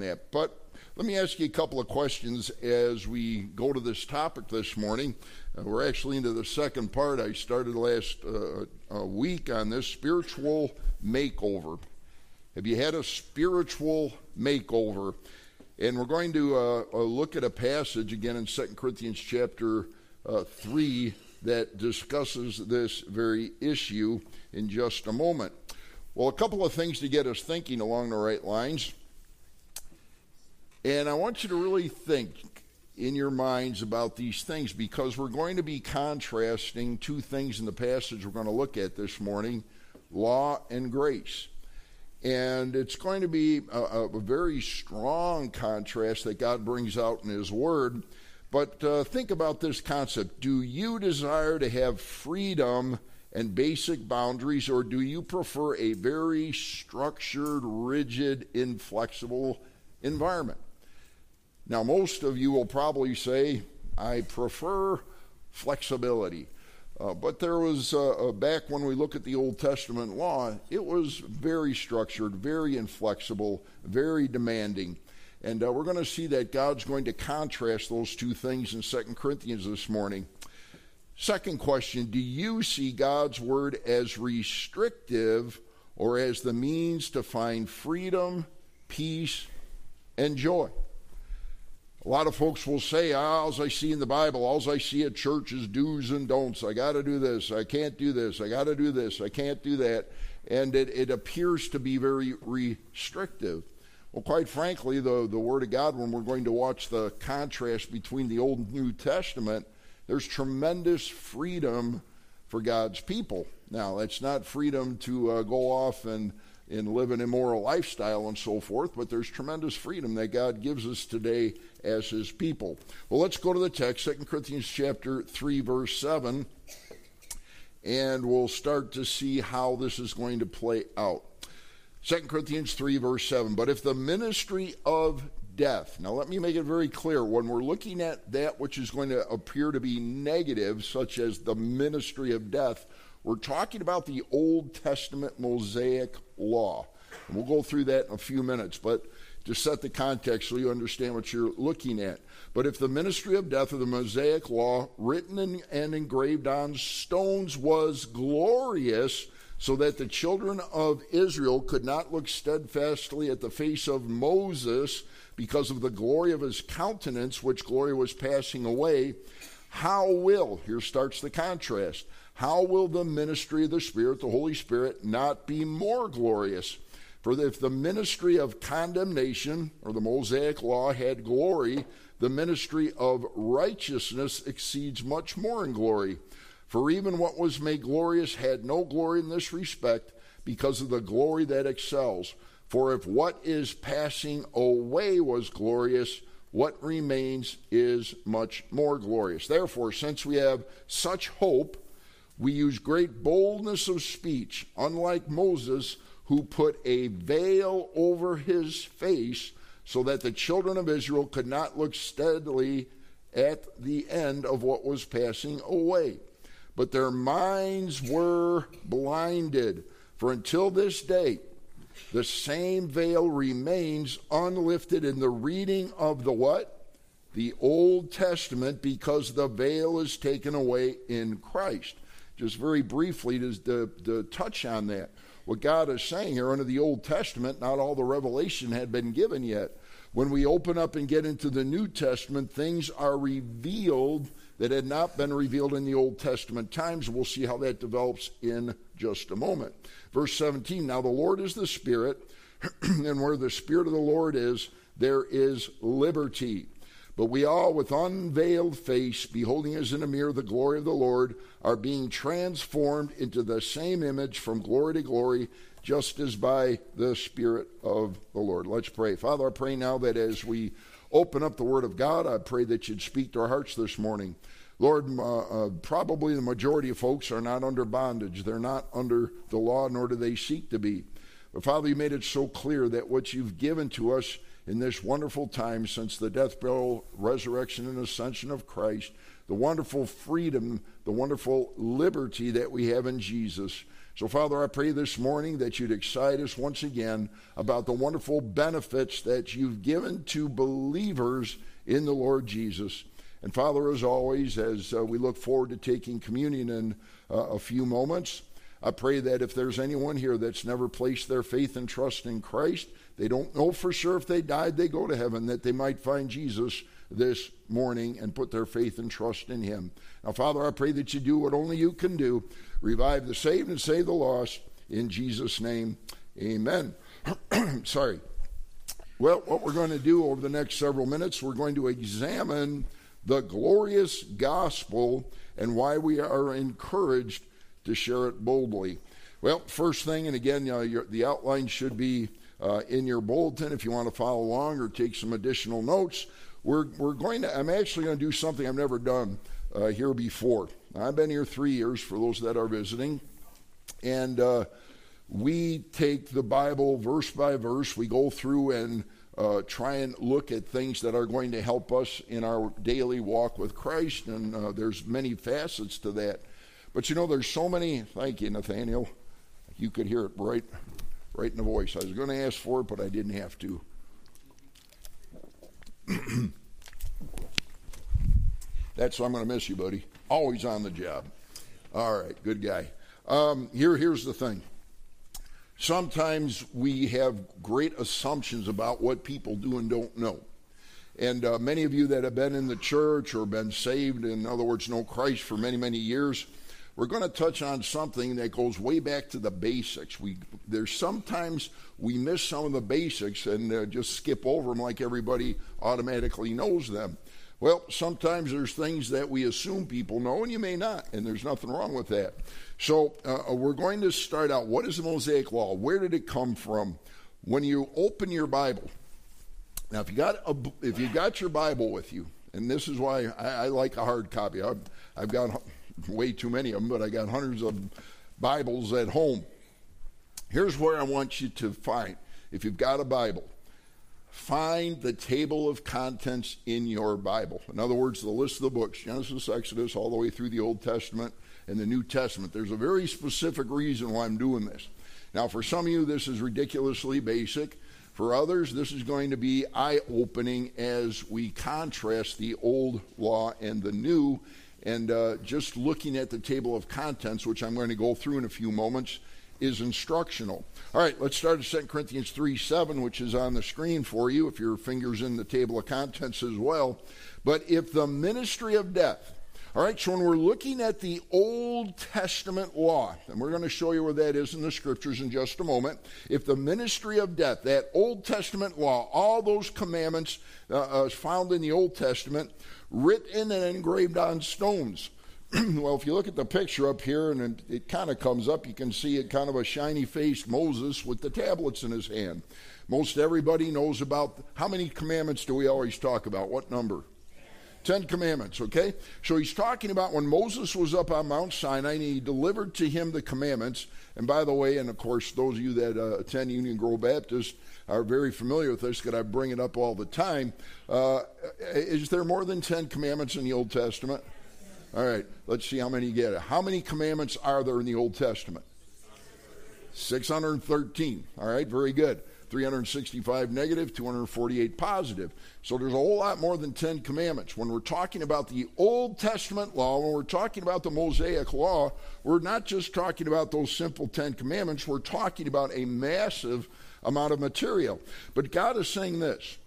that. But let me ask you a couple of questions as we go to this topic this morning. Uh, we're actually into the second part. I started last uh, week on this spiritual makeover. Have you had a spiritual makeover? And we're going to uh, uh look at a passage again in 2 Corinthians chapter uh, 3 that discusses this very issue in just a moment. Well, a couple of things to get us thinking along the right lines. And I want you to really think in your minds about these things because we're going to be contrasting two things in the passage we're going to look at this morning law and grace. And it's going to be a, a very strong contrast that God brings out in His Word. But uh, think about this concept. Do you desire to have freedom and basic boundaries, or do you prefer a very structured, rigid, inflexible environment? Now, most of you will probably say, I prefer flexibility. Uh, but there was, uh, uh, back when we look at the Old Testament law, it was very structured, very inflexible, very demanding. And uh, we're going to see that God's going to contrast those two things in 2 Corinthians this morning. Second question Do you see God's word as restrictive or as the means to find freedom, peace, and joy? A lot of folks will say, ah, all I see in the Bible, all I see at church is do's and don'ts. I got to do this. I can't do this. I got to do this. I can't do that. And it, it appears to be very restrictive. Well, quite frankly, the, the Word of God, when we're going to watch the contrast between the Old and New Testament, there's tremendous freedom for God's people. Now, that's not freedom to uh, go off and and live an immoral lifestyle and so forth, but there's tremendous freedom that God gives us today as his people. Well, let's go to the text, 2 Corinthians chapter 3 verse 7, and we'll start to see how this is going to play out. 2 Corinthians 3 verse 7, but if the ministry of death. Now, let me make it very clear when we're looking at that which is going to appear to be negative, such as the ministry of death, we're talking about the Old Testament Mosaic law. And we'll go through that in a few minutes, but to set the context so you understand what you're looking at. But if the ministry of death of the Mosaic law, written and engraved on stones, was glorious, so that the children of Israel could not look steadfastly at the face of Moses because of the glory of his countenance, which glory was passing away, how will, here starts the contrast, how will the ministry of the Spirit, the Holy Spirit, not be more glorious? For if the ministry of condemnation, or the Mosaic law, had glory, the ministry of righteousness exceeds much more in glory. For even what was made glorious had no glory in this respect, because of the glory that excels. For if what is passing away was glorious, what remains is much more glorious. Therefore, since we have such hope, we use great boldness of speech, unlike Moses, who put a veil over his face so that the children of Israel could not look steadily at the end of what was passing away. But their minds were blinded. For until this day, the same veil remains unlifted in the reading of the what? The Old Testament, because the veil is taken away in Christ just very briefly to, to, to touch on that. What God is saying here under the Old Testament, not all the revelation had been given yet. When we open up and get into the New Testament, things are revealed that had not been revealed in the Old Testament times. We'll see how that develops in just a moment. Verse 17 Now the Lord is the Spirit, and where the Spirit of the Lord is, there is liberty. But we all, with unveiled face, beholding as in a mirror the glory of the Lord, are being transformed into the same image from glory to glory, just as by the Spirit of the Lord. Let's pray. Father, I pray now that as we open up the Word of God, I pray that you'd speak to our hearts this morning. Lord, uh, uh, probably the majority of folks are not under bondage. They're not under the law, nor do they seek to be. But Father, you made it so clear that what you've given to us in this wonderful time since the death, burial, resurrection, and ascension of Christ, the wonderful freedom, the wonderful liberty that we have in Jesus. So, Father, I pray this morning that you'd excite us once again about the wonderful benefits that you've given to believers in the Lord Jesus. And, Father, as always, as uh, we look forward to taking communion in uh, a few moments, I pray that if there's anyone here that's never placed their faith and trust in Christ, they don't know for sure if they died, they go to heaven, that they might find Jesus this morning and put their faith and trust in Him. Now, Father, I pray that you do what only you can do revive the saved and save the lost. In Jesus' name, amen. Sorry. Well, what we're going to do over the next several minutes, we're going to examine the glorious gospel and why we are encouraged to share it boldly. Well, first thing, and again, uh, your, the outline should be uh, in your bulletin if you want to follow along or take some additional notes. We're, we're going to, I'm actually going to do something I've never done uh, here before. I've been here three years for those that are visiting. And uh, we take the Bible verse by verse. We go through and uh, try and look at things that are going to help us in our daily walk with Christ. And uh, there's many facets to that. But you know, there's so many. Thank you, Nathaniel. You could hear it right, right in the voice. I was going to ask for it, but I didn't have to. That's I'm going to miss you, buddy. Always on the job. All right, good guy. Um, here, here's the thing. Sometimes we have great assumptions about what people do and don't know. And uh, many of you that have been in the church or been saved, in other words, know Christ for many, many years, we're going to touch on something that goes way back to the basics. We there's sometimes we miss some of the basics and uh, just skip over them like everybody automatically knows them. Well, sometimes there's things that we assume people know, and you may not, and there's nothing wrong with that. So uh, uh, we're going to start out. What is the Mosaic Law? Where did it come from? When you open your Bible, now if you got a, if you got your Bible with you, and this is why I, I like a hard copy. I've, I've got way too many of them, but I got hundreds of Bibles at home. Here's where I want you to find. If you've got a Bible, find the table of contents in your Bible. In other words, the list of the books Genesis, Exodus, all the way through the Old Testament and the New Testament. There's a very specific reason why I'm doing this. Now, for some of you, this is ridiculously basic. For others, this is going to be eye opening as we contrast the old law and the new. And uh, just looking at the table of contents, which I'm going to go through in a few moments, is instructional. All right, let's start at 2 Corinthians 3 7, which is on the screen for you if your finger's in the table of contents as well. But if the ministry of death, all right, so when we're looking at the Old Testament law, and we're going to show you where that is in the scriptures in just a moment. If the ministry of death, that Old Testament law, all those commandments uh, uh, found in the Old Testament, written and engraved on stones, well, if you look at the picture up here and it, it kind of comes up, you can see it kind of a shiny faced Moses with the tablets in his hand. Most everybody knows about how many commandments do we always talk about? What number? Ten Commandments, okay? So he's talking about when Moses was up on Mount Sinai and he delivered to him the commandments. And by the way, and of course, those of you that uh, attend Union Grove Baptist are very familiar with this because I bring it up all the time. Uh, is there more than ten commandments in the Old Testament? All right, let's see how many you get. How many commandments are there in the Old Testament? 613. All right, very good. 365 negative, 248 positive. So there's a whole lot more than 10 commandments. When we're talking about the Old Testament law, when we're talking about the Mosaic law, we're not just talking about those simple 10 commandments, we're talking about a massive amount of material. But God is saying this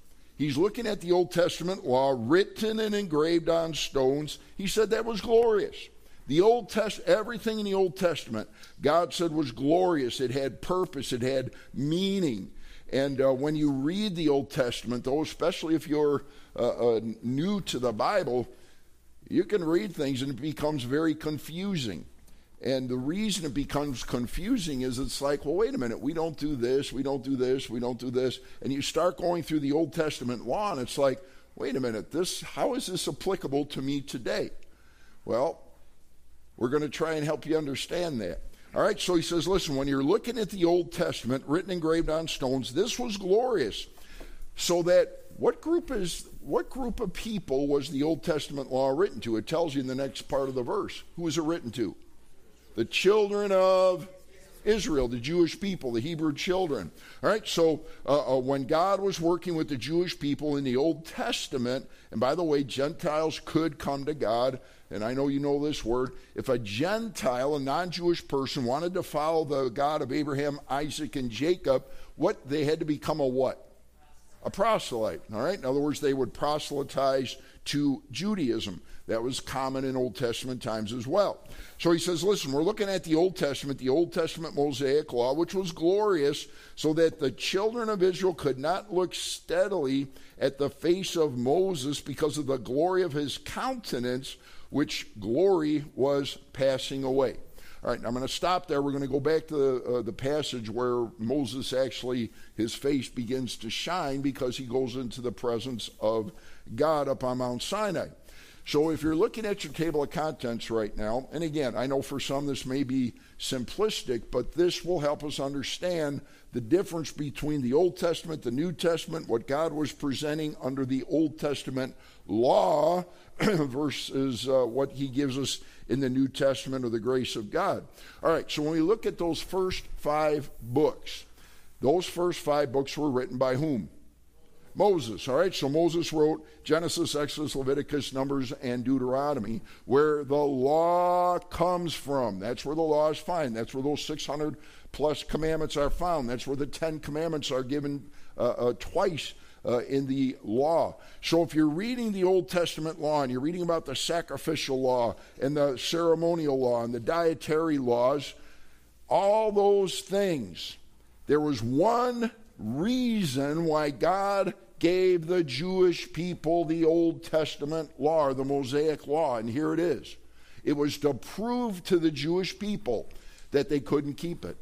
He's looking at the Old Testament law written and engraved on stones. He said that was glorious. The Old Test, everything in the Old Testament, God said was glorious. It had purpose. It had meaning. And uh, when you read the Old Testament, though, especially if you're uh, uh, new to the Bible, you can read things and it becomes very confusing. And the reason it becomes confusing is it's like, well, wait a minute, we don't do this, we don't do this, we don't do this. And you start going through the Old Testament law, and it's like, wait a minute, this how is this applicable to me today? Well, we're going to try and help you understand that. All right, so he says, listen, when you're looking at the Old Testament written engraved on stones, this was glorious. So that what group is what group of people was the Old Testament law written to? It tells you in the next part of the verse. Who was it written to? the children of Israel, the Jewish people, the Hebrew children. All right, so uh, uh, when God was working with the Jewish people in the Old Testament, and by the way, Gentiles could come to God, and I know you know this word. If a Gentile, a non Jewish person, wanted to follow the God of Abraham, Isaac, and Jacob, what? They had to become a what? A proselyte. All right, in other words, they would proselytize to Judaism. That was common in Old Testament times as well. So he says, listen, we're looking at the Old Testament, the Old Testament Mosaic law, which was glorious, so that the children of Israel could not look steadily at the face of Moses because of the glory of his countenance, which glory was passing away. All right, I'm going to stop there. We're going to go back to the, uh, the passage where Moses actually, his face begins to shine because he goes into the presence of God up on Mount Sinai. So if you're looking at your table of contents right now, and again, I know for some this may be simplistic, but this will help us understand the difference between the Old Testament, the New Testament, what God was presenting under the Old Testament law versus uh, what he gives us in the New Testament or the grace of God. All right, so when we look at those first five books, those first five books were written by whom? Moses. All right, so Moses wrote Genesis, Exodus, Leviticus, Numbers, and Deuteronomy, where the law comes from. That's where the law is found. That's where those 600 plus commandments are found. That's where the Ten Commandments are given uh, uh, twice uh, in the law. So if you're reading the Old Testament law and you're reading about the sacrificial law and the ceremonial law and the dietary laws, all those things, there was one reason why God gave the Jewish people the Old Testament law, the Mosaic law, and here it is. It was to prove to the Jewish people that they couldn't keep it.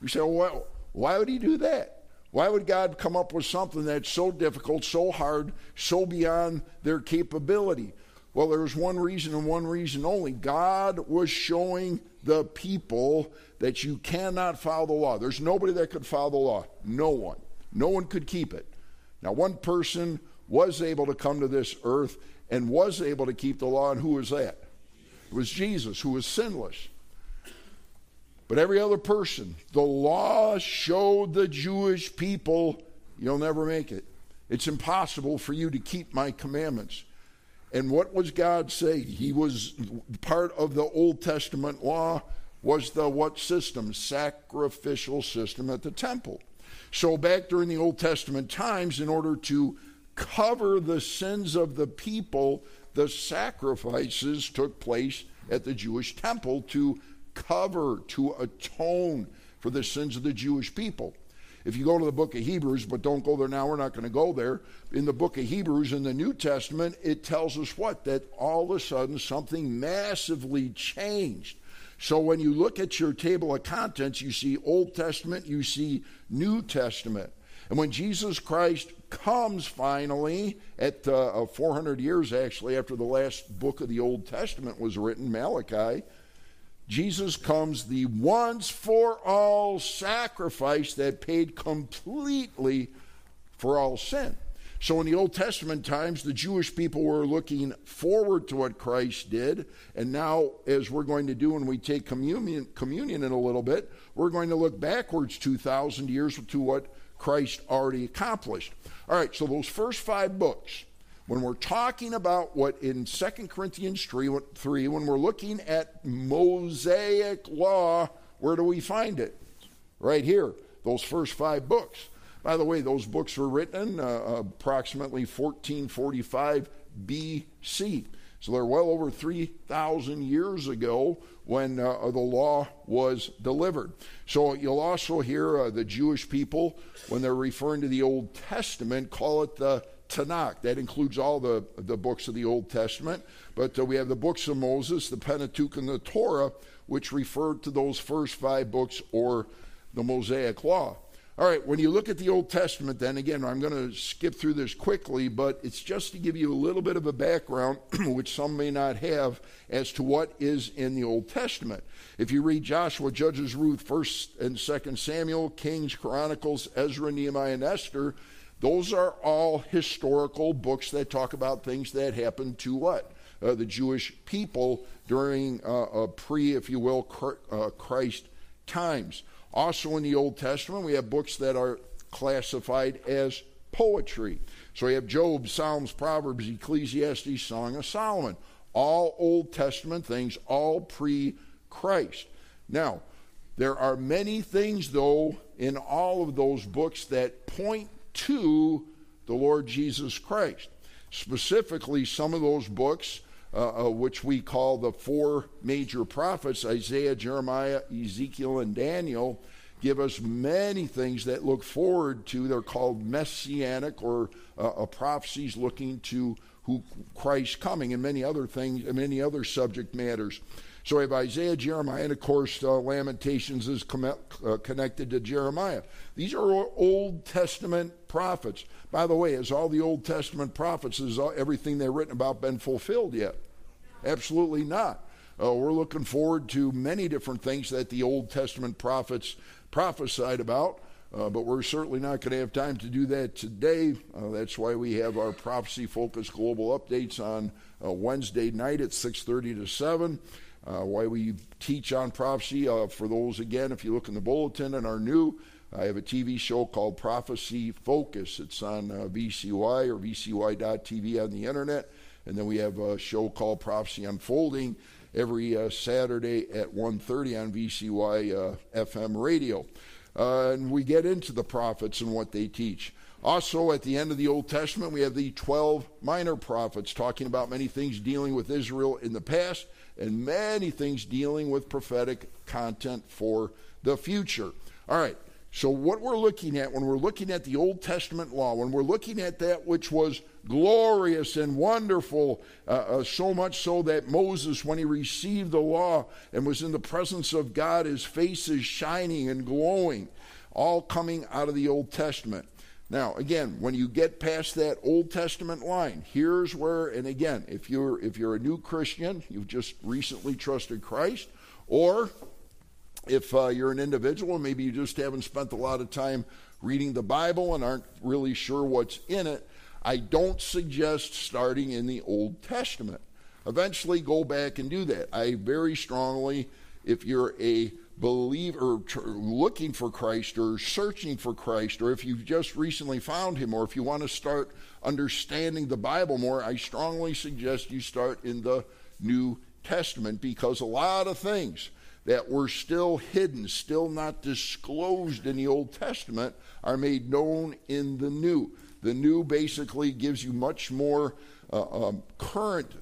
You say, well, why would he do that? Why would God come up with something that's so difficult, so hard, so beyond their capability? Well, there was one reason and one reason only. God was showing the people that you cannot follow the law. There's nobody that could follow the law. No one. No one could keep it. Now, one person was able to come to this earth and was able to keep the law, and who was that? It was Jesus, who was sinless. But every other person, the law showed the Jewish people, you'll never make it. It's impossible for you to keep my commandments. And what was God saying? He was part of the Old Testament law was the what system? Sacrificial system at the temple. So back during the Old Testament times, in order to cover the sins of the people, the sacrifices took place at the Jewish temple to cover, to atone for the sins of the Jewish people. If you go to the book of Hebrews, but don't go there now, we're not going to go there. In the book of Hebrews in the New Testament, it tells us what? That all of a sudden something massively changed. So when you look at your table of contents, you see Old Testament, you see New Testament. And when Jesus Christ comes finally, at uh, 400 years actually after the last book of the Old Testament was written, Malachi, Jesus comes the once for all sacrifice that paid completely for all sin. So in the Old Testament times, the Jewish people were looking forward to what Christ did. And now, as we're going to do when we take communion, communion in a little bit, we're going to look backwards 2,000 years to what Christ already accomplished. All right, so those first five books when we're talking about what in 2 Corinthians 3, 3, when we're looking at Mosaic law, where do we find it? Right here, those first five books. By the way, those books were written uh, approximately 1445 BC. So they're well over 3,000 years ago when uh, the law was delivered. So you'll also hear uh, the Jewish people, when they're referring to the Old Testament, call it the Tanakh. That includes all the, the books of the Old Testament. But uh, we have the books of Moses, the Pentateuch, and the Torah, which refer to those first five books or the Mosaic Law. All right, when you look at the Old Testament, then again, I'm going to skip through this quickly, but it's just to give you a little bit of a background, which some may not have, as to what is in the Old Testament. If you read Joshua, Judges, Ruth, 1st and 2nd Samuel, Kings, Chronicles, Ezra, Nehemiah, and Esther, those are all historical books that talk about things that happened to what? Uh, the Jewish people during uh, a pre, if you will, uh, Christ times. Also in the Old Testament, we have books that are classified as poetry. So we have Job, Psalms, Proverbs, Ecclesiastes, Song of Solomon. All Old Testament things, all pre Christ. Now, there are many things, though, in all of those books that point to the Lord Jesus Christ. Specifically, some of those books, uh, uh, which we call the four major prophets Isaiah, Jeremiah, Ezekiel, and Daniel, give us many things that look forward to. They're called messianic or uh, uh prophecies looking to who Christ coming, and many other things, and many other subject matters. So we have Isaiah, Jeremiah, and of course, uh, Lamentations is com- uh, connected to Jeremiah. These are Old Testament prophets. By the way, has all the Old Testament prophets, has all, everything they've written about been fulfilled yet? Absolutely not. Uh, we're looking forward to many different things that the Old Testament prophets prophesied about. Uh, but we're certainly not going to have time to do that today. Uh, that's why we have our prophecy focused global updates on uh, Wednesday night at 6:30 to 7. Uh, why we teach on prophecy uh, for those again, if you look in the bulletin and are new, I have a TV show called Prophecy Focus. It's on uh, VCY or VCY.tv on the internet, and then we have a show called Prophecy Unfolding every Saturday at 1:30 on VCY FM radio. Uh, and we get into the prophets and what they teach. Also, at the end of the Old Testament, we have the 12 minor prophets talking about many things dealing with Israel in the past and many things dealing with prophetic content for the future. All right, so, what we're looking at when we're looking at the Old Testament law, when we're looking at that which was glorious and wonderful, uh, uh, so much so that Moses, when he received the law and was in the presence of God, his face is shining and glowing, all coming out of the Old Testament. Now, again, when you get past that Old Testament line, here's where, and again, if you're if you're a new Christian, you've just recently trusted Christ, or if uh, you're an individual, maybe you just haven't spent a lot of time reading the Bible and aren't really sure what's in it, I don't suggest starting in the Old Testament. Eventually, go back and do that. I very strongly, if you're a believer looking for Christ or searching for Christ, or if you've just recently found Him, or if you want to start understanding the Bible more, I strongly suggest you start in the New Testament because a lot of things that were still hidden, still not disclosed in the Old Testament, are made known in the New. The New basically gives you much more uh, um, current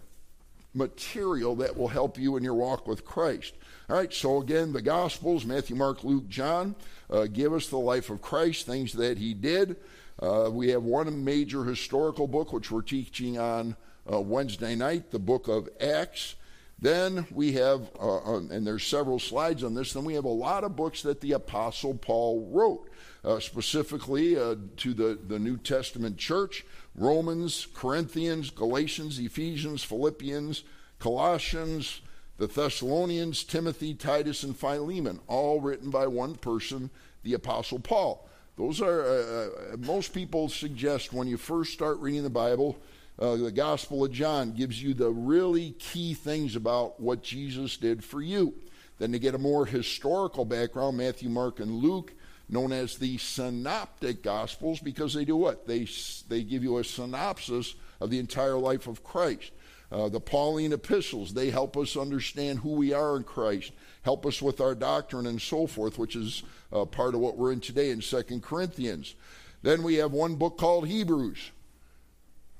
material that will help you in your walk with Christ. All right, so again, the Gospels Matthew, Mark, Luke, John uh, give us the life of Christ, things that he did. Uh, we have one major historical book which we're teaching on uh, Wednesday night, the book of Acts. Then we have, uh, and there's several slides on this, then we have a lot of books that the Apostle Paul wrote, uh, specifically uh, to the, the New Testament church Romans, Corinthians, Galatians, Ephesians, Philippians, Colossians, the Thessalonians, Timothy, Titus, and Philemon, all written by one person, the Apostle Paul. Those are, uh, uh, most people suggest when you first start reading the Bible, uh, the Gospel of John gives you the really key things about what Jesus did for you. Then to get a more historical background, Matthew, Mark, and Luke, known as the Synoptic Gospels, because they do what? They, they give you a synopsis of the entire life of Christ. Uh, the Pauline epistles, they help us understand who we are in Christ, help us with our doctrine and so forth, which is uh, part of what we're in today in Second Corinthians. Then we have one book called Hebrews.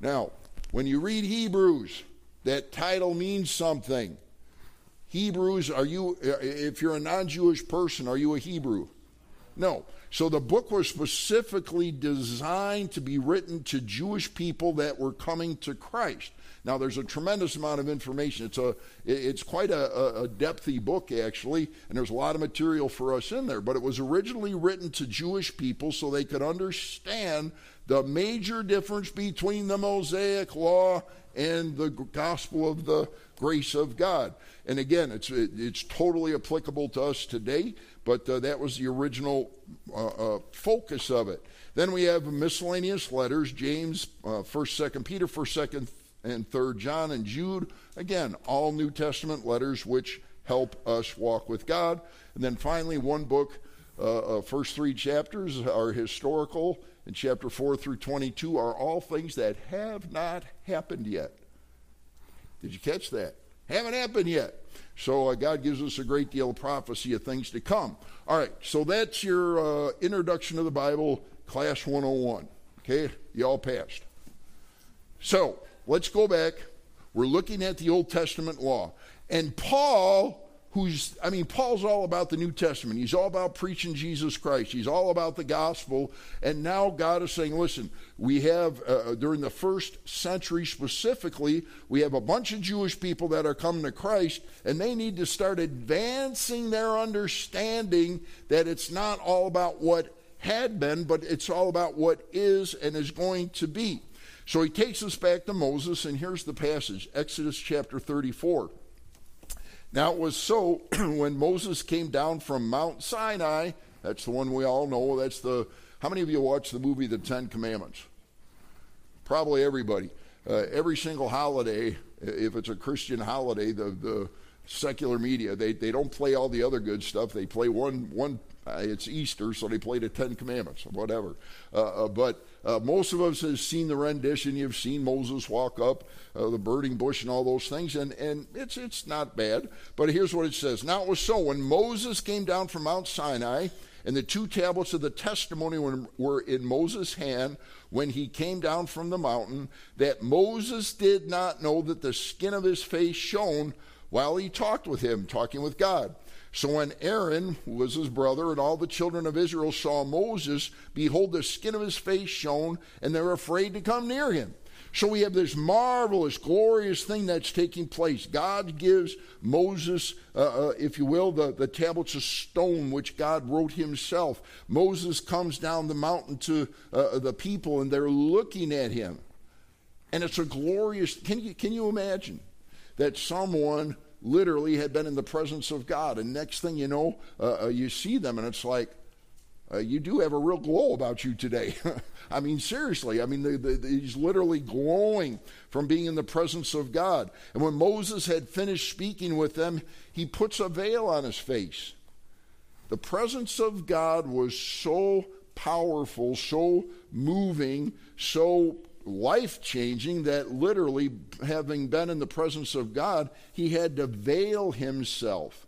Now, when you read Hebrews, that title means something. Hebrews, are you, if you're a non Jewish person, are you a Hebrew? No. So the book was specifically designed to be written to Jewish people that were coming to Christ. Now, there's a tremendous amount of information. It's a, it's quite a, a depthy book actually, and there's a lot of material for us in there. But it was originally written to Jewish people so they could understand the major difference between the Mosaic law and the gospel of the grace of God. And again, it's it's totally applicable to us today, but uh, that was the original uh, uh, focus of it. Then we have miscellaneous letters: James, uh, First, Second Peter, First, Second, and Third John, and Jude. Again, all New Testament letters which help us walk with God. And then finally, one book, uh, uh, first three chapters are historical, chapter 4 through 22 are all things that have not happened yet. Did you catch that? Haven't happened yet. So uh, God gives us a great deal of prophecy of things to come. All right, so that's your uh, introduction to the Bible, class 101. Okay, you all passed. So let's go back. We're looking at the Old Testament law. And Paul who's, I mean, Paul's all about the New Testament. He's all about preaching Jesus Christ. He's all about the gospel. And now God is saying, listen, we have, uh, uh, during the first century specifically, we have a bunch of Jewish people that are coming to Christ, and they need to start advancing their understanding that it's not all about what had been, but it's all about what is and is going to be. So he takes us back to Moses, and here's the passage Exodus chapter 34. Now it was so when Moses came down from Mount Sinai, that's the one we all know, that's the, how many of you watched the movie The Ten Commandments? Probably everybody. Uh, every single holiday, if it's a Christian holiday, the, the secular media, they, they don't play all the other good stuff. They play one, one uh, it's Easter, so they play the Ten Commandments, or whatever. Uh, uh but uh, most of us have seen the rendition. You've seen Moses walk up uh, the burning bush and all those things, and, and it's, it's not bad. But here's what it says Now it was so when Moses came down from Mount Sinai, and the two tablets of the testimony were in Moses' hand when he came down from the mountain, that Moses did not know that the skin of his face shone while he talked with him, talking with God. So when Aaron, who was his brother, and all the children of Israel saw Moses, behold, the skin of his face shone, and they were afraid to come near him. So we have this marvelous, glorious thing that's taking place. God gives Moses, uh, uh, if you will, the, the tablets of stone which God wrote himself. Moses comes down the mountain to uh, the people, and they're looking at him. And it's a glorious, can you, can you imagine that someone literally had been in the presence of God. And next thing you know, uh, uh, you see them, and it's like, uh, you do have a real glow about you today. I mean, seriously. I mean, the, the, he's literally glowing from being in the presence of God. And when Moses had finished speaking with them, he puts a veil on his face. The presence of God was so powerful, so moving, so life changing that literally, having been in the presence of God, he had to veil himself.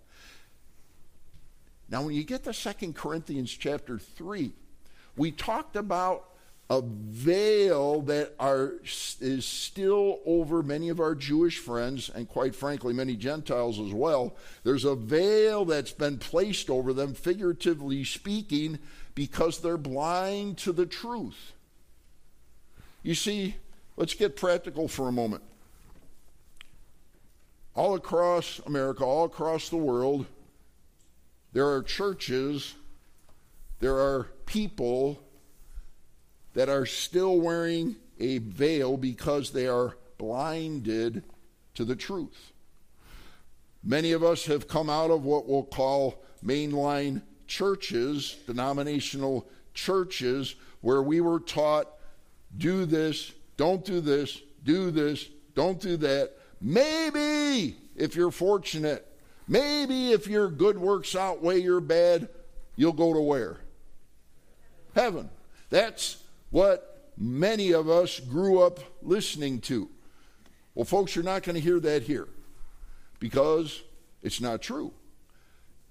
Now, when you get to Second Corinthians chapter 3, we talked about a veil that are, is still over many of our Jewish friends, and quite frankly, many Gentiles as well. There's a veil that's been placed over them, figuratively speaking, because they're blind to the truth. You see, let's get practical for a moment. All across America, all across the world, there are churches, there are people that are still wearing a veil because they are blinded to the truth. Many of us have come out of what we'll call mainline churches, denominational churches, where we were taught do this, don't do this, do this, don't do that. Maybe, if you're fortunate, maybe if your good works outweigh your bad, you'll go to where? Heaven. That's what many of us grew up listening to. Well, folks, you're not going to hear that here because it's not true.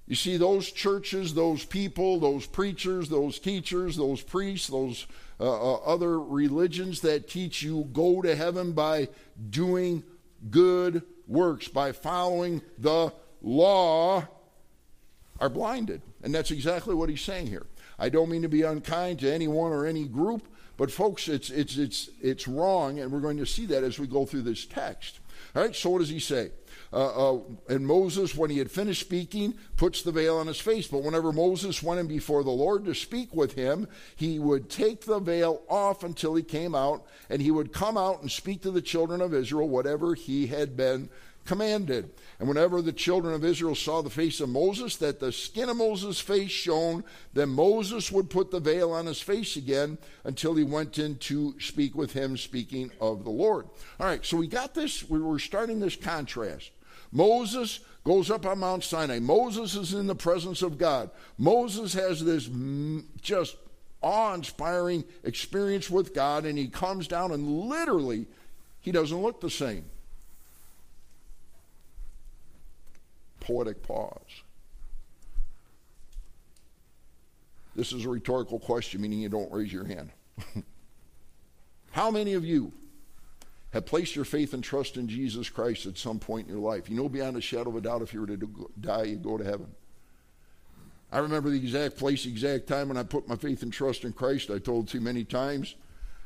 You see, those churches, those people, those preachers, those teachers, those priests, those uh, uh, other religions that teach you go to heaven by doing good works, by following the law, are blinded. And that's exactly what he's saying here. I don't mean to be unkind to anyone or any group, but folks, it's, it's, it's, it's wrong, and we're going to see that as we go through this text. All right, so what does he say? Uh, uh, and Moses, when he had finished speaking, puts the veil on his face. But whenever Moses went in before the Lord to speak with him, he would take the veil off until he came out, and he would come out and speak to the children of Israel whatever he had been commanded. And whenever the children of Israel saw the face of Moses, that the skin of Moses' face shone, then Moses would put the veil on his face again until he went in to speak with him, speaking of the Lord. All right, so we got this, we were starting this contrast. Moses goes up on Mount Sinai. Moses is in the presence of God. Moses has this just awe inspiring experience with God, and he comes down and literally he doesn't look the same. Poetic pause. This is a rhetorical question, meaning you don't raise your hand. How many of you have placed your faith and trust in Jesus Christ at some point in your life? You know beyond a shadow of a doubt if you were to die, you'd go to heaven. I remember the exact place, exact time when I put my faith and trust in Christ. I told too many times.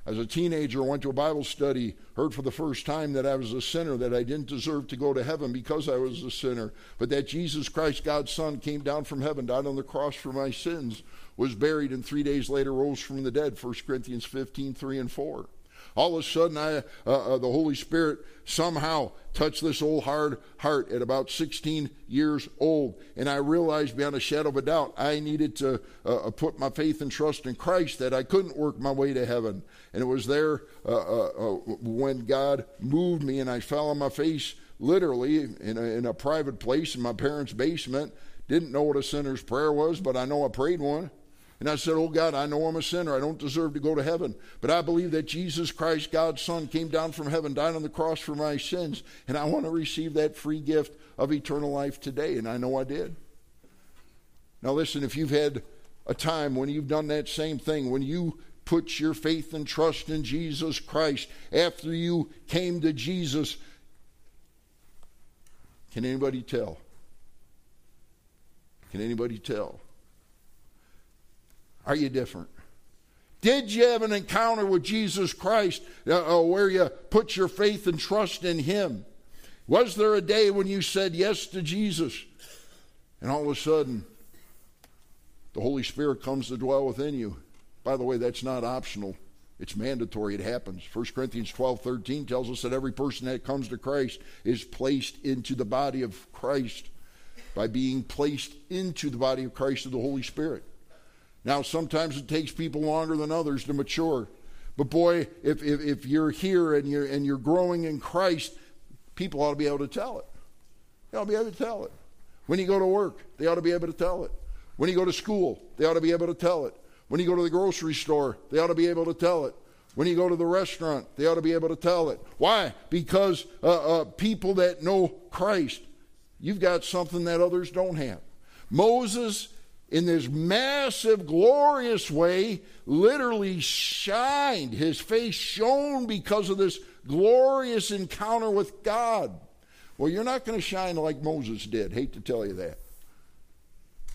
As a teenager, I went to a Bible study, heard for the first time that I was a sinner, that I didn't deserve to go to heaven because I was a sinner, but that Jesus Christ, God's Son, came down from heaven, died on the cross for my sins, was buried, and three days later rose from the dead. 1 Corinthians 15, 3 and 4. All of a sudden, I, uh, uh, the Holy Spirit somehow touched this old hard heart at about 16 years old. And I realized beyond a shadow of a doubt I needed to uh, uh put my faith and trust in Christ, that I couldn't work my way to heaven. And it was there uh, uh, when God moved me and I fell on my face literally in a, in a private place in my parents' basement. Didn't know what a sinner's prayer was, but I know I prayed one. And I said, Oh God, I know I'm a sinner. I don't deserve to go to heaven. But I believe that Jesus Christ, God's Son, came down from heaven, died on the cross for my sins. And I want to receive that free gift of eternal life today. And I know I did. Now, listen, if you've had a time when you've done that same thing, when you put your faith and trust in Jesus Christ after you came to Jesus, can anybody tell? Can anybody tell? Are you different? Did you have an encounter with Jesus Christ uh, uh, where you put your faith and trust in Him? Was there a day when you said yes to Jesus and all of a sudden the Holy Spirit comes to dwell within you? By the way, that's not optional. It's mandatory. It happens. 1 Corinthians 12 13 tells us that every person that comes to Christ is placed into the body of Christ by being placed into the body of Christ of the Holy Spirit. Now, sometimes it takes people longer than others to mature. But boy, if, if, if, you're here and you're, and you're growing in Christ, people ought to be able to tell it. They ought to be able to tell it. When you go to work, they ought to be able to tell it. When you go to school, they ought to be able to tell it. When you go to the grocery store, they ought to be able to tell it. When you go to the restaurant, they ought to be able to tell it. Why? Because uh, uh, people that know Christ, you've got something that others don't have. Moses in this massive, glorious way, literally shined. His face shone because of this glorious encounter with God. Well, you're not going to shine like Moses did. Hate to tell you that.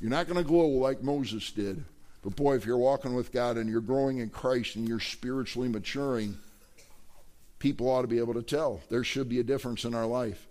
You're not going to glow like Moses did. But boy, if you're walking with God and you're growing in Christ and you're spiritually maturing, people ought to be able to tell. There should be a difference in our life.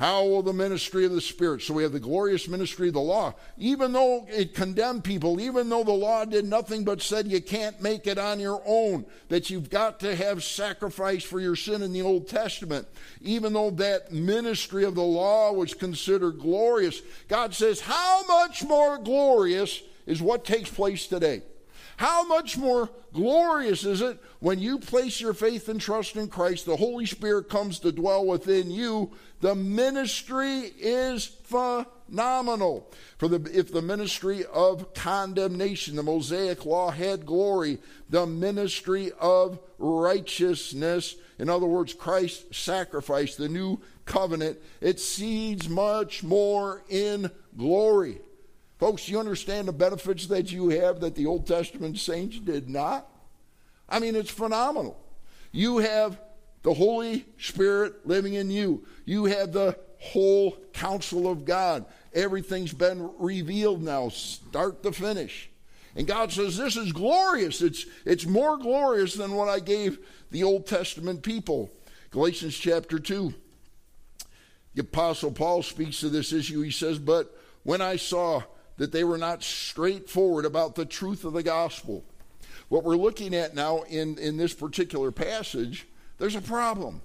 How will the ministry of the Spirit? So we have the glorious ministry of the law. Even though it condemned people, even though the law did nothing but said you can't make it on your own, that you've got to have sacrifice for your sin in the Old Testament, even though that ministry of the law was considered glorious, God says, How much more glorious is what takes place today? How much more glorious is it when you place your faith and trust in Christ, the Holy Spirit comes to dwell within you? The ministry is phenomenal. For the, if the ministry of condemnation, the Mosaic law had glory, the ministry of righteousness, in other words, Christ's sacrifice, the new covenant, exceeds much more in glory. Folks, you understand the benefits that you have that the Old Testament saints did not? I mean, it's phenomenal. You have the Holy Spirit living in you, you have the whole counsel of God. Everything's been revealed now, start to finish. And God says, This is glorious. It's, it's more glorious than what I gave the Old Testament people. Galatians chapter 2. The Apostle Paul speaks to this issue. He says, But when I saw that they were not straightforward about the truth of the gospel. What we're looking at now in, in this particular passage, there's a problem.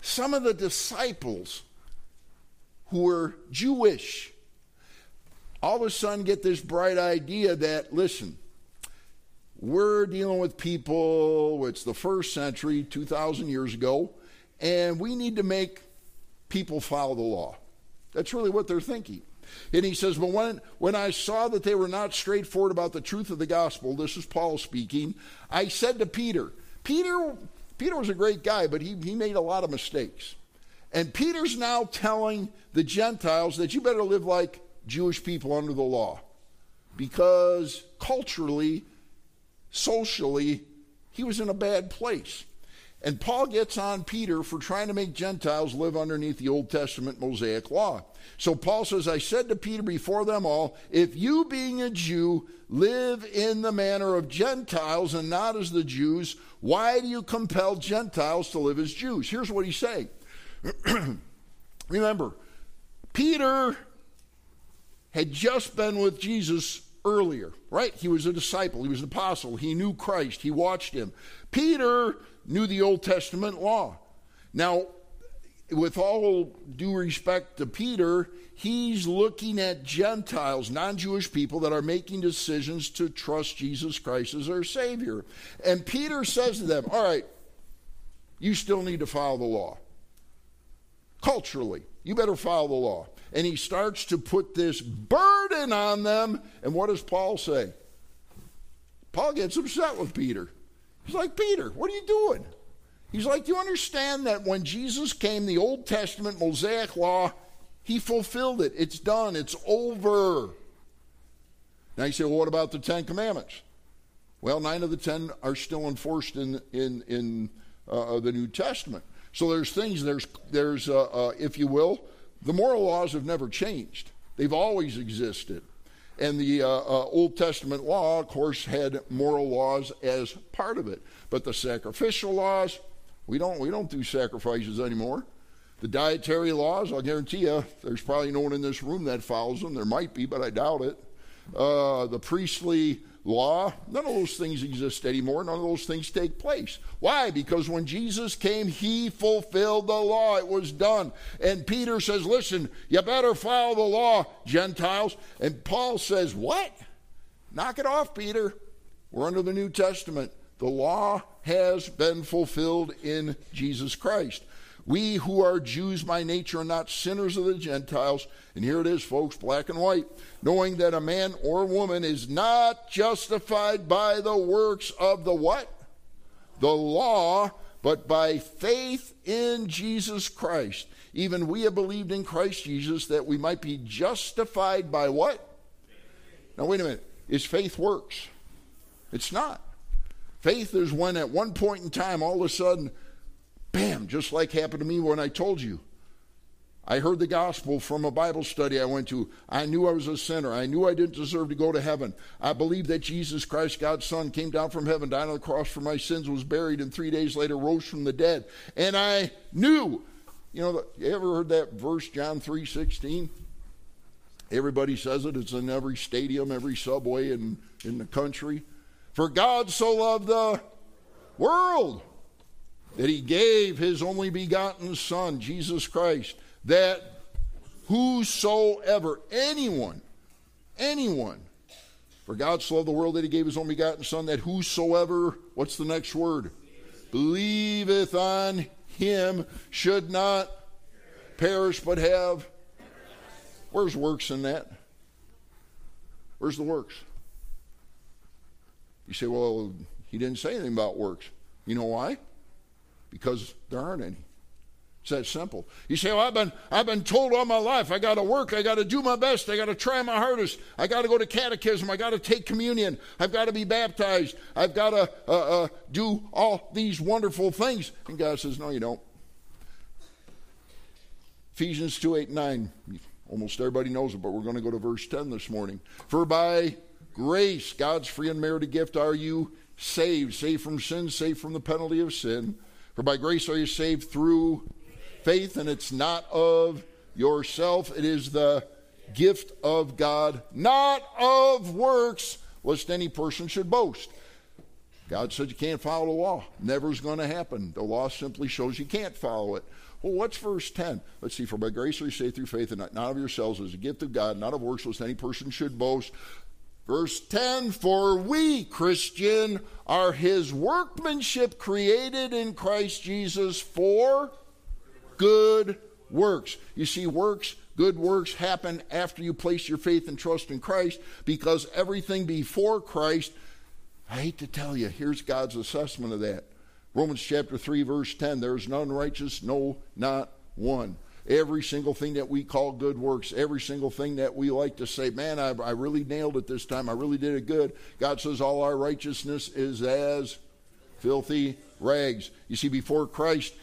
Some of the disciples who were Jewish all of a sudden get this bright idea that, listen, we're dealing with people, it's the first century, 2,000 years ago, and we need to make people follow the law. That's really what they're thinking. And he says, But when, when I saw that they were not straightforward about the truth of the gospel, this is Paul speaking, I said to Peter, Peter, Peter was a great guy, but he, he made a lot of mistakes. And Peter's now telling the Gentiles that you better live like Jewish people under the law. Because culturally, socially, he was in a bad place. And Paul gets on Peter for trying to make Gentiles live underneath the Old Testament Mosaic law. So Paul says, I said to Peter before them all, if you, being a Jew, live in the manner of Gentiles and not as the Jews, why do you compel Gentiles to live as Jews? Here's what he's saying. Remember, Peter had just been with Jesus earlier, right? He was a disciple, he was an apostle, he knew Christ, he watched him. Peter knew the Old Testament law. Now, with all due respect to Peter, he's looking at Gentiles, non Jewish people that are making decisions to trust Jesus Christ as their Savior. And Peter says to them, All right, you still need to follow the law. Culturally, you better follow the law. And he starts to put this burden on them. And what does Paul say? Paul gets upset with Peter. He's like, Peter, what are you doing? He's like, Do you understand that when Jesus came, the Old Testament Mosaic law, he fulfilled it. It's done. It's over. Now you say, well, what about the Ten Commandments? Well, nine of the ten are still enforced in in in uh, the New Testament. So there's things there's there's uh, uh, if you will, the moral laws have never changed. They've always existed. And the uh, uh, Old Testament law, of course, had moral laws as part of it. But the sacrificial laws, we don't, we don't do sacrifices anymore. The dietary laws, I'll guarantee you, there's probably no one in this room that follows them. There might be, but I doubt it. Uh, the priestly law, none of those things exist anymore. None of those things take place. Why? Because when Jesus came, he fulfilled the law. It was done. And Peter says, Listen, you better follow the law, Gentiles. And Paul says, What? Knock it off, Peter. We're under the New Testament. The law has been fulfilled in Jesus Christ. We who are Jews by nature are not sinners of the Gentiles. And here it is, folks, black and white. Knowing that a man or woman is not justified by the works of the what? The law, but by faith in Jesus Christ. Even we have believed in Christ Jesus that we might be justified by what? Now, wait a minute. Is faith works? It's not. Faith is when at one point in time, all of a sudden, Bam, just like happened to me when I told you. I heard the gospel from a Bible study I went to. I knew I was a sinner. I knew I didn't deserve to go to heaven. I believed that Jesus Christ, God's Son, came down from heaven, died on the cross for my sins, was buried, and three days later rose from the dead. And I knew. You know, you ever heard that verse, John 3 16? Everybody says it. It's in every stadium, every subway in, in the country. For God so loved the world that he gave his only begotten Son, Jesus Christ, that whosoever, anyone, anyone, for God so loved the world that he gave his only begotten Son, that whosoever, what's the next word? Believeth on him should not perish but have. Where's works in that? Where's the works? You say, well, he didn't say anything about works. You know why? Because there aren't any. It's that simple. You say, well, I've been, I've been told all my life I got to work, I got to do my best, I got to try my hardest, I got to go to catechism, I got to take communion, I've got to be baptized, I've got to uh, uh, do all these wonderful things. And God says, no, you don't. Ephesians 2 8 9. Almost everybody knows it, but we're going to go to verse 10 this morning. For by grace, God's free and merited gift, are you saved, saved from sin, saved from the penalty of sin for by grace are you saved through faith, and it's not of yourself, it is the gift of God, not of works, lest any person should boast. God said you can't follow the law. Never's going to happen. The law simply shows you can't follow it. Well, what's verse 10? Let's see. For by grace are you saved through faith, and not, of yourselves, as a gift of God, not of works, lest any person should boast. Verse 10 For we, Christian, are his workmanship created in Christ Jesus for good works. You see, works, good works happen after you place your faith and trust in Christ because everything before Christ, I hate to tell you, here's God's assessment of that. Romans chapter 3, verse 10 there is none righteous, no, not one. Every single thing that we call good works, every single thing that we like to say, man, I, I really nailed it this time, I really did it good. God says all our righteousness is as filthy rags. You see, before Christ,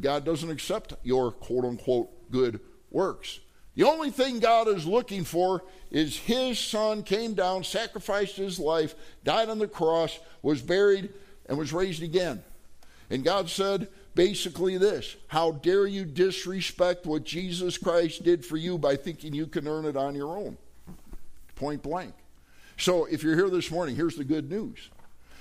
God doesn't accept your quote unquote good works. The only thing God is looking for is His Son came down, sacrificed His life, died on the cross, was buried, and was raised again. And God said basically this How dare you disrespect what Jesus Christ did for you by thinking you can earn it on your own? Point blank. So if you're here this morning, here's the good news.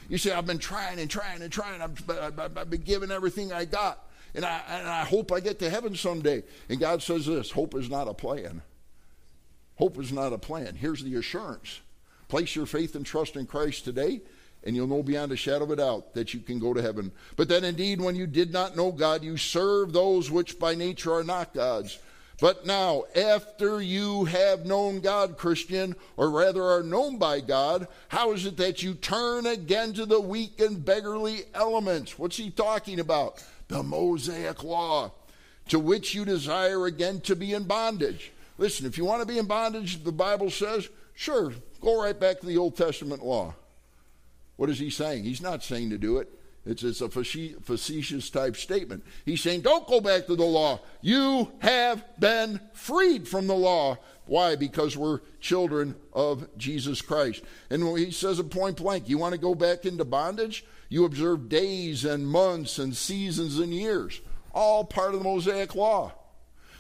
You say, I've been trying and trying and trying, I've, I've been giving everything I got and I, and I hope I get to heaven someday. And God says this hope is not a plan. Hope is not a plan. Here's the assurance place your faith and trust in Christ today, and you'll know beyond a shadow of a doubt that you can go to heaven. But then, indeed, when you did not know God, you serve those which by nature are not God's. But now, after you have known God, Christian, or rather are known by God, how is it that you turn again to the weak and beggarly elements? What's he talking about? the Mosaic law, to which you desire again to be in bondage. Listen, if you want to be in bondage, the Bible says, sure, go right back to the Old Testament law. What is he saying? He's not saying to do it. It's, it's a facetious type statement. He's saying, don't go back to the law. You have been freed from the law. Why? Because we're children of Jesus Christ. And he says at point blank, you want to go back into bondage? You observe days and months and seasons and years, all part of the Mosaic Law.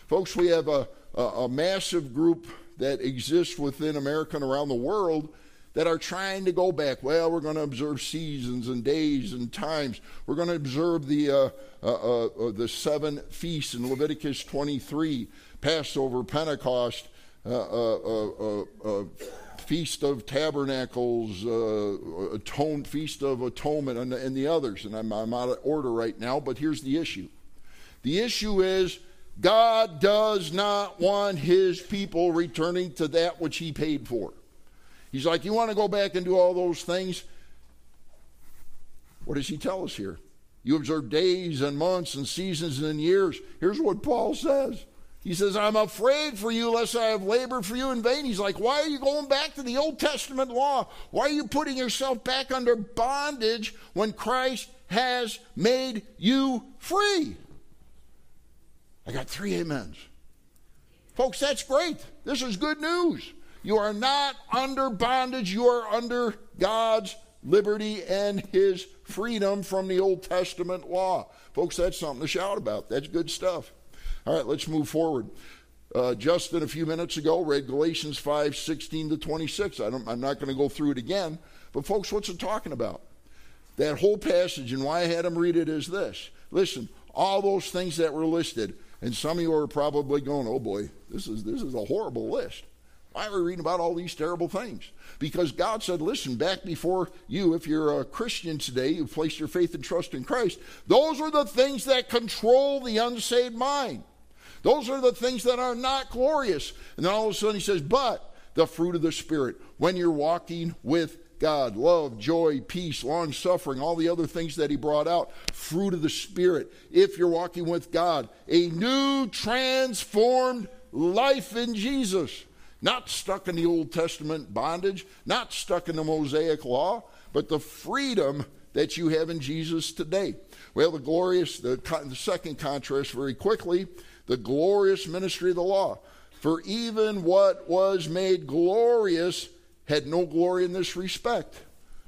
Folks, we have a, a, a massive group that exists within America and around the world that are trying to go back. Well, we're going to observe seasons and days and times. We're going to observe the uh, uh, uh, uh the seven feasts in Leviticus 23, Passover, Pentecost, uh, uh, Feast of Tabernacles, Atone, Feast of Atonement, and, and the others. And I'm, I'm out of order right now, but here's the issue. The issue is God does not want his people returning to that which he paid for. He's like, You want to go back and do all those things? What does he tell us here? You observe days and months and seasons and years. Here's what Paul says he says, I'm afraid for you lest I have labored for you in vain. He's like, Why are you going back to the Old Testament law? Why are you putting yourself back under bondage when Christ has made you free? I got three amens. Folks, that's great. This is good news. You are not under bondage, you are under God's liberty and his freedom from the Old Testament law. Folks, that's something to shout about. That's good stuff. All right, let's move forward. Uh, Justin, a few minutes ago, read Galatians 5 16 to 26. I am not going to go through it again, but folks, what's it talking about? That whole passage, and why I had him read it is this. Listen, all those things that were listed, and some of you are probably going, oh boy, this is, this is a horrible list. Why are we reading about all these terrible things? Because God said, listen, back before you, if you're a Christian today, you've placed your faith and trust in Christ, those are the things that control the unsaved mind. Those are the things that are not glorious. And then all of a sudden he says, but the fruit of the Spirit, when you're walking with God, love, joy, peace, long suffering, all the other things that he brought out, fruit of the Spirit. If you're walking with God, a new transformed life in Jesus. Not stuck in the Old Testament bondage, not stuck in the Mosaic law, but the freedom that you have in Jesus today. Well, the glorious, the, the second contrast very quickly the glorious ministry of the law. For even what was made glorious had no glory in this respect,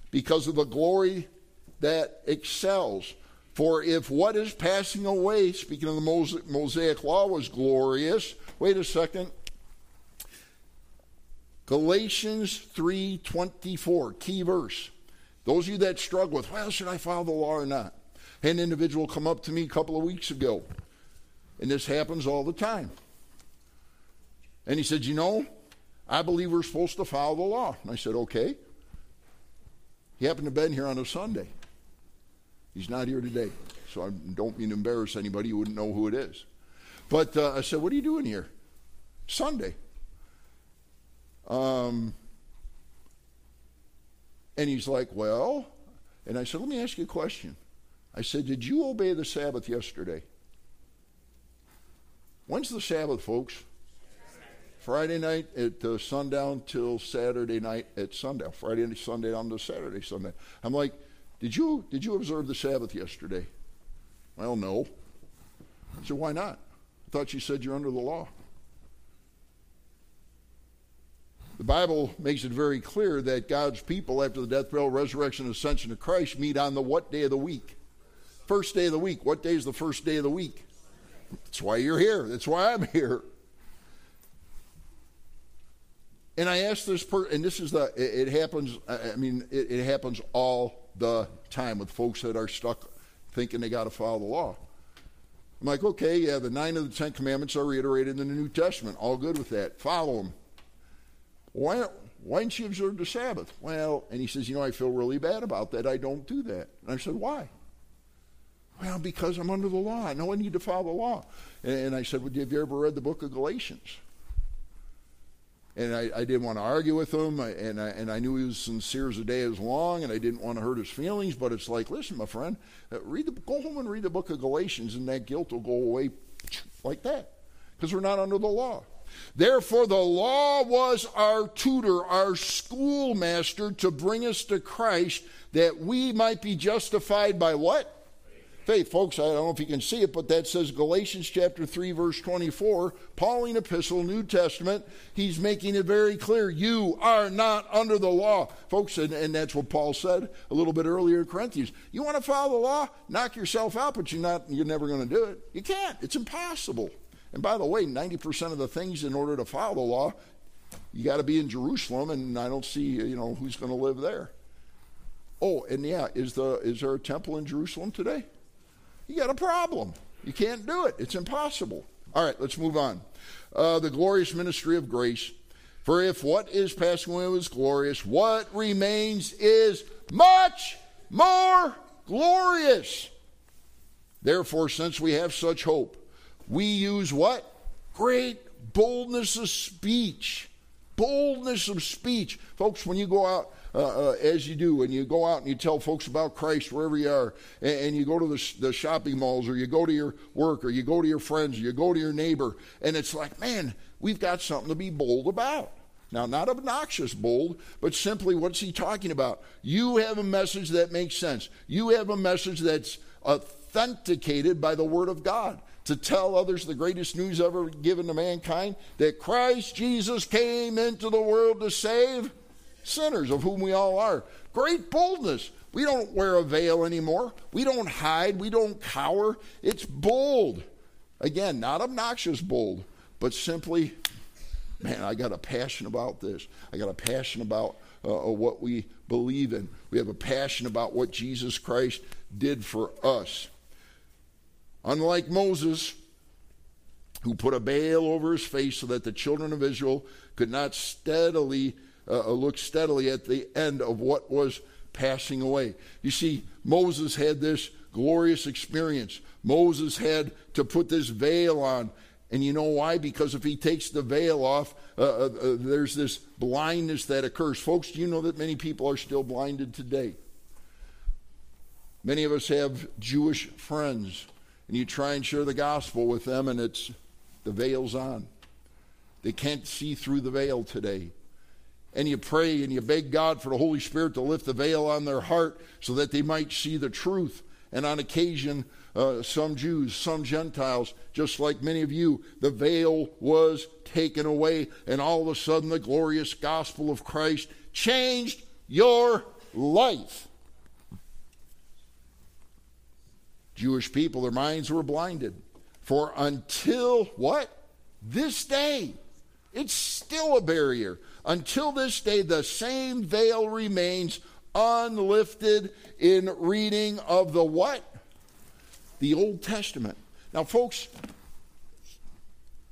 because of the glory that excels. For if what is passing away, speaking of the Mosaic law, was glorious, wait a second. Galatians 3:24, key verse. Those of you that struggle with, well, should I follow the law or not? An individual come up to me a couple of weeks ago and this happens all the time. And he said, You know, I believe we're supposed to follow the law. And I said, Okay. He happened to have been here on a Sunday. He's not here today. So I don't mean to embarrass anybody. You wouldn't know who it is. But uh, I said, What are you doing here? Sunday. Um, and he's like, Well, and I said, Let me ask you a question. I said, Did you obey the Sabbath yesterday? When's the Sabbath, folks? Friday night at uh, sundown till Saturday night at sundown. Friday and Sunday down to Saturday Sunday. I'm like, did you did you observe the Sabbath yesterday? Well, no. I said, why not? I thought you said you're under the law. The Bible makes it very clear that God's people, after the death, burial, resurrection, and ascension of Christ, meet on the what day of the week? First day of the week. What day is the first day of the week? That's why you're here. That's why I'm here. And I asked this person, and this is the, it, happens, I mean, it, it, happens all the time with folks that are stuck thinking they got to follow the law. I'm like, okay, yeah, the nine of the Ten Commandments are reiterated in the New Testament. All good with that. Follow them. Why, why didn't you observe the Sabbath? Well, and he says, you know, I feel really bad about that. I don't do that. And I said, why? Well, because I'm under the law. I know I need to follow the law. And, I said, well, have you ever read the book of Galatians? and I, I, didn't want to argue with him, and I, and I knew he was sincere as the day is long, and I didn't want to hurt his feelings. But it's like, listen, my friend, uh, read the, go home and read the book of Galatians, and that guilt will go away like that, because we're not under the law. Therefore, the law was our tutor, our schoolmaster to bring us to Christ, that we might be justified by what? faith. Folks, I don't know if you can see it, but that says Galatians chapter 3, verse 24, Pauline epistle, New Testament. He's making it very clear you are not under the law. Folks, and, and that's what Paul said a little bit earlier in Corinthians. You want to follow the law? Knock yourself out, but you're not you're never going to do it. You can't. It's impossible. And by the way, 90% of the things in order to follow the law, you got to be in Jerusalem, and I don't see, you know, who's going to live there. Oh, and yeah, is the is there a temple in Jerusalem today? you got a problem. You can't do it. It's impossible. All right, let's move on. Uh, the glorious ministry of grace. For if what is passing away was glorious, what remains is much more glorious. Therefore, since we have such hope, we use what? Great boldness of speech. Boldness of speech. Folks, when you go out uh, uh, as you do, and you go out and you tell folks about Christ wherever you are, and, and you go to the, the, shopping malls, or you go to your work, or you go to your friends, or you go to your neighbor, and it's like, man, we've got something to be bold about. Now, not obnoxious bold, but simply what's he talking about? You have a message that makes sense. You have a message that's authenticated by the Word of God to tell others the greatest news ever given to mankind that Christ Jesus came into the world to save sinners, of whom we all are. Great boldness. We don't wear a veil anymore. We don't hide. We don't cower. It's bold. Again, not obnoxious bold, but simply, man, I got a passion about this. I got a passion about uh, uh what we believe in. We have a passion about what Jesus Christ did for us. Unlike Moses, who put a veil over his face so that the children of Israel could not steadily uh, uh, look steadily at the end of what was passing away. You see, Moses had this glorious experience. Moses had to put this veil on. And you know why? Because if he takes the veil off, uh, uh, uh, there's this blindness that occurs. Folks, do you know that many people are still blinded today? Many of us have Jewish friends, and you try and share the gospel with them, and it's the veil's on. They can't see through the veil today and you pray and you beg God for the Holy Spirit to lift the veil on their heart so that they might see the truth. And on occasion, uh, some Jews, some Gentiles, just like many of you, the veil was taken away, and all of a sudden the glorious gospel of Christ changed your life. Jewish people, their minds were blinded. For until what? This day, it's still a barrier. Until this day, the same veil remains unlifted in reading of the what? The Old Testament. Now, folks,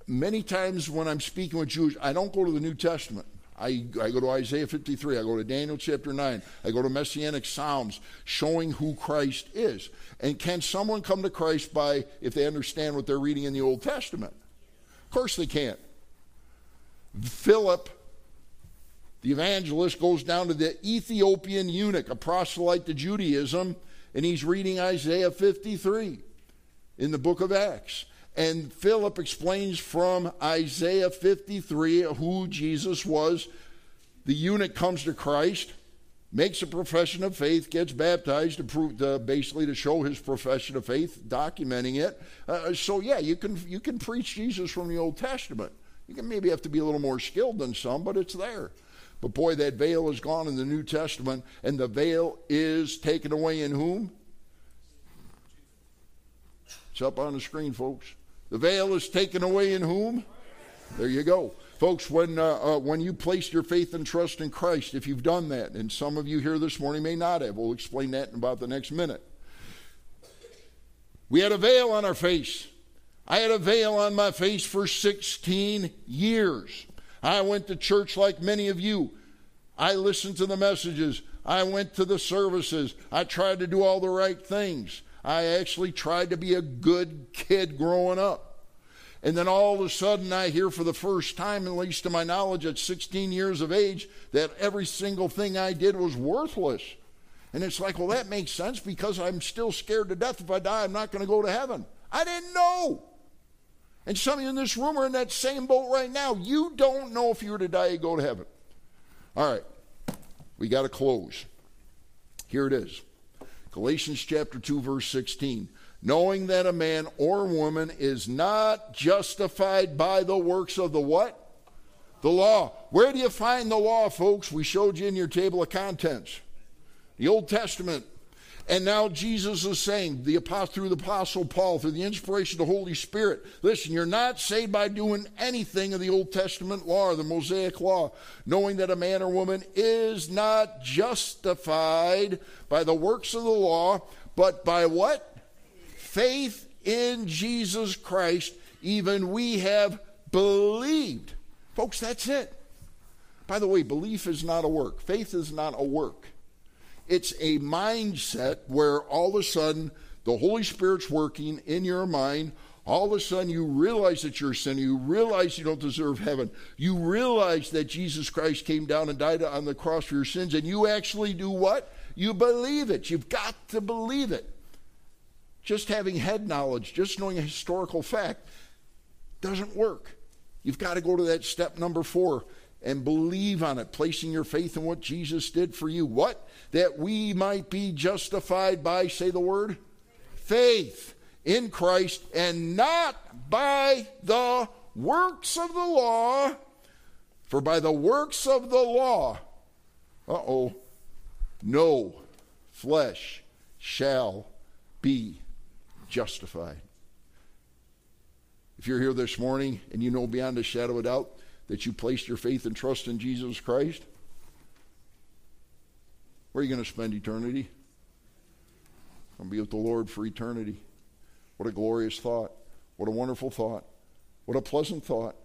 many times when I'm speaking with Jews, I don't go to the New Testament. I, I go to Isaiah 53. I go to Daniel chapter 9. I go to Messianic Psalms showing who Christ is. And can someone come to Christ by, if they understand what they're reading in the Old Testament? Of course they can't. Philip, the evangelist, goes down to the Ethiopian eunuch, a proselyte to Judaism, and he's reading Isaiah 53 in the book of Acts. And Philip explains from Isaiah 53 who Jesus was. The eunuch comes to Christ, makes a profession of faith, gets baptized to prove, to, basically to show his profession of faith, documenting it. Uh, so yeah, you can you can preach Jesus from the Old Testament. You can maybe have to be a little more skilled than some, but it's there. But boy, that veil is gone in the New Testament, and the veil is taken away in whom? It's up on the screen, folks. The veil is taken away in whom? There you go. Folks, when, uh, uh, when you place your faith and trust in Christ, if you've done that, and some of you here this morning may not have, we'll explain that in about the next minute. We had a veil on our face. I had a veil on my face for 16 years. I went to church like many of you. I listened to the messages. I went to the services. I tried to do all the right things. I actually tried to be a good kid growing up. And then all of a sudden, I hear for the first time, at least to my knowledge, at 16 years of age, that every single thing I did was worthless. And it's like, well, that makes sense because I'm still scared to death. If I die, I'm not going to go to heaven. I didn't know. And some of you in this room are in that same boat right now. You don't know if you were to die, you go to heaven. All right, we got to close. Here it is. Galatians chapter 2 verse 16. Knowing that a man or woman is not justified by the works of the what? The law. Where do you find the law, folks? We showed you in your table of contents. The Old Testament. And now Jesus is saying, the apostle, through the Apostle Paul, through the inspiration of the Holy Spirit, listen, you're not saved by doing anything of the Old Testament law or the Mosaic law, knowing that a man or woman is not justified by the works of the law, but by what? Faith in Jesus Christ, even we have believed. Folks, that's it. By the way, belief is not a work, faith is not a work. It's a mindset where all of a sudden the Holy Spirit's working in your mind. All of a sudden, you realize that you're a sinner. You realize you don't deserve heaven. You realize that Jesus Christ came down and died on the cross for your sins. And you actually do what? You believe it. You've got to believe it. Just having head knowledge, just knowing a historical fact, doesn't work. You've got to go to that step number four and believe on it, placing your faith in what Jesus did for you. What? That we might be justified by, say the word, faith in Christ and not by the works of the law. For by the works of the law, uh oh, no flesh shall be justified. If you're here this morning and you know beyond a shadow of doubt that you placed your faith and trust in Jesus Christ, where are you going to spend eternity? I'm going to be with the Lord for eternity. What a glorious thought. What a wonderful thought. What a pleasant thought.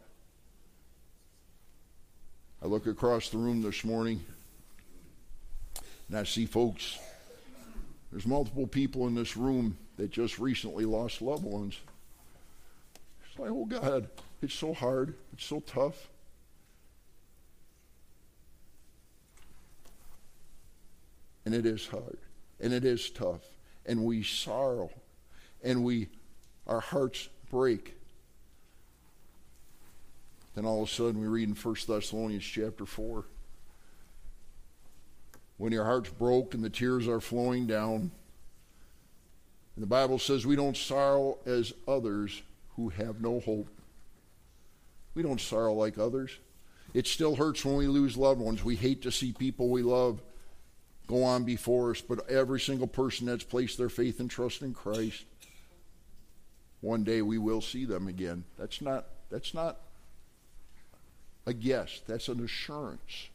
I look across the room this morning and I see folks. There's multiple people in this room that just recently lost loved ones. It's like, oh God, it's so hard. It's so tough. And it is hard and it is tough and we sorrow and we our hearts break. Then all of a sudden we read in 1 thessalonians chapter 4 when your heart's broke and the tears are flowing down and the bible says we don't sorrow as others who have no hope. We don't sorrow like others. It still hurts when we lose loved ones. We hate to see people we love go on before us, but every single person that's placed their faith and trust in Christ, one day we will see them again. That's not that's not a guess. That's an assurance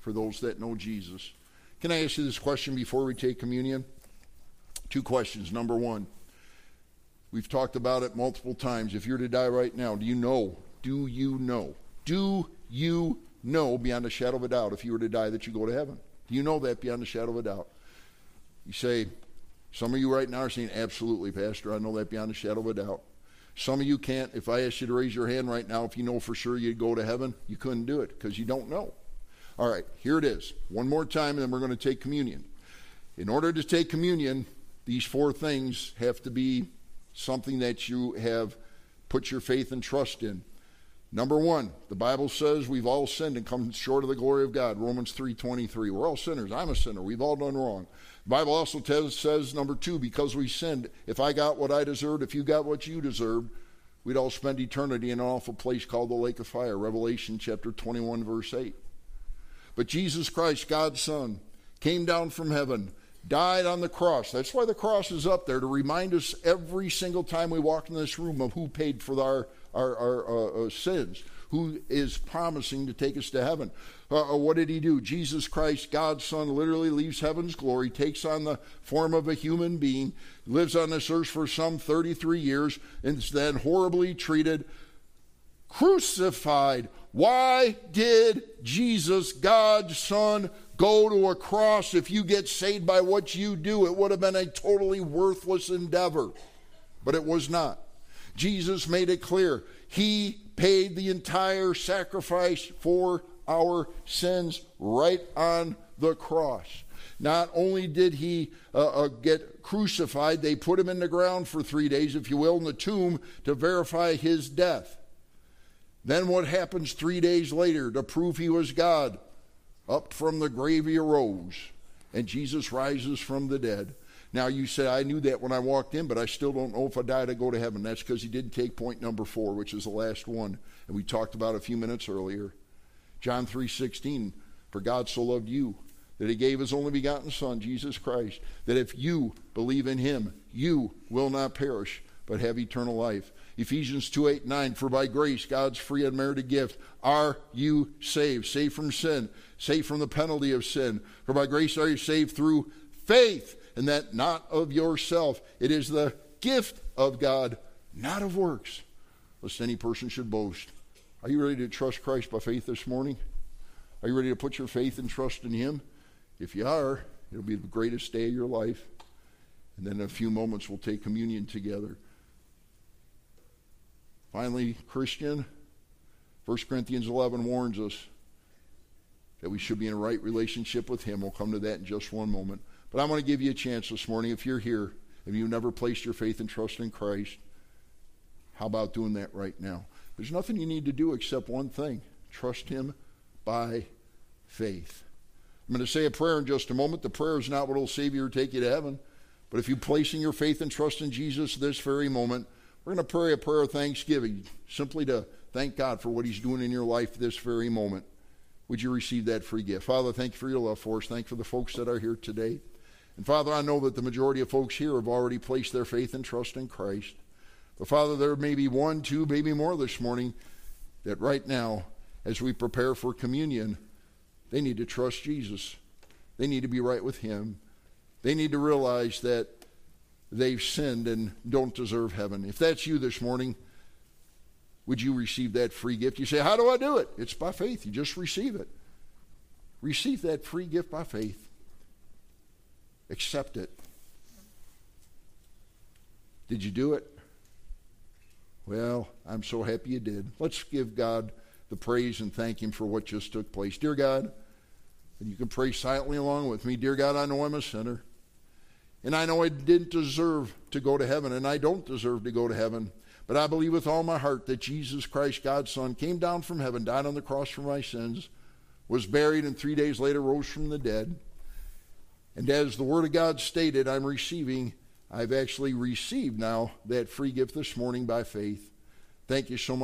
for those that know Jesus. Can I ask you this question before we take communion? Two questions. Number one, we've talked about it multiple times. If you're to die right now, do you know? Do you know? Do you know beyond a shadow of a doubt if you were to die that you go to heaven? Do you know that beyond a shadow of a doubt? You say, some of you right now are saying, absolutely, Pastor, I know that beyond a shadow of a doubt. Some of you can't. If I asked you to raise your hand right now, if you know for sure you'd go to heaven, you couldn't do it because you don't know. All right, here it is. One more time, and then we're going to take communion. In order to take communion, these four things have to be something that you have put your faith and trust in. Number one, the Bible says we've all sinned and come short of the glory of God. Romans 3.23. We're all sinners. I'm a sinner. We've all done wrong. The Bible also tells, says, number two, because we sinned, if I got what I deserved, if you got what you deserved, we'd all spend eternity in an awful place called the lake of fire. Revelation chapter 21, verse 8. But Jesus Christ, God's Son, came down from heaven, died on the cross. That's why the cross is up there to remind us every single time we walk in this room of who paid for our our, our uh, uh, sins, who is promising to take us to heaven. Uh, uh, what did he do? Jesus Christ, God's Son, literally leaves heaven's glory, takes on the form of a human being, lives on this earth for some 33 years, and is then horribly treated, crucified. Why did Jesus, God's Son, go to a cross if you get saved by what you do? It would have been a totally worthless endeavor, but it was not. Jesus made it clear. He paid the entire sacrifice for our sins right on the cross. Not only did he uh, uh, get crucified, they put him in the ground for three days, if you will, in the tomb to verify his death. Then what happens three days later to prove he was God? Up from the grave he arose, and Jesus rises from the dead. Now, you say, I knew that when I walked in, but I still don't know if I died, I go to heaven. That's because he didn't take point number four, which is the last one, and we talked about a few minutes earlier. John 3.16, for God so loved you that he gave his only begotten Son, Jesus Christ, that if you believe in him, you will not perish, but have eternal life. Ephesians 2 8 9, for by grace, God's free unmerited gift, are you saved, saved from sin, saved from the penalty of sin. For by grace are you saved through faith and that not of yourself. It is the gift of God, not of works, lest any person should boast. Are you ready to trust Christ by faith this morning? Are you ready to put your faith and trust in Him? If you are, it'll be the greatest day of your life. And then in a few moments, we'll take communion together. Finally, Christian, 1 Corinthians 11 warns us that we should be in a right relationship with Him. We'll come to that in just one moment. But I want to give you a chance this morning. If you're here if you've never placed your faith and trust in Christ, how about doing that right now? There's nothing you need to do except one thing trust Him by faith. I'm going to say a prayer in just a moment. The prayer is not what will save you or take you to heaven. But if you're placing your faith and trust in Jesus this very moment, we're going to pray a prayer of thanksgiving, simply to thank God for what He's doing in your life this very moment. Would you receive that free gift? Father, thank you for your love for us. Thank you for the folks that are here today. And Father, I know that the majority of folks here have already placed their faith and trust in Christ. But Father, there may be one, two, maybe more this morning that right now, as we prepare for communion, they need to trust Jesus. They need to be right with Him. They need to realize that they've sinned and don't deserve heaven. If that's you this morning, would you receive that free gift? You say, How do I do it? It's by faith. You just receive it. Receive that free gift by faith. Accept it. Did you do it? Well, I'm so happy you did. Let's give God the praise and thank Him for what just took place. Dear God, and you can pray silently along with me. Dear God, I know I'm a sinner. And I know I didn't deserve to go to heaven, and I don't deserve to go to heaven. But I believe with all my heart that Jesus Christ, God's Son, came down from heaven, died on the cross for my sins, was buried, and three days later rose from the dead. And as the Word of God stated, I'm receiving, I've actually received now that free gift this morning by faith. Thank you so much.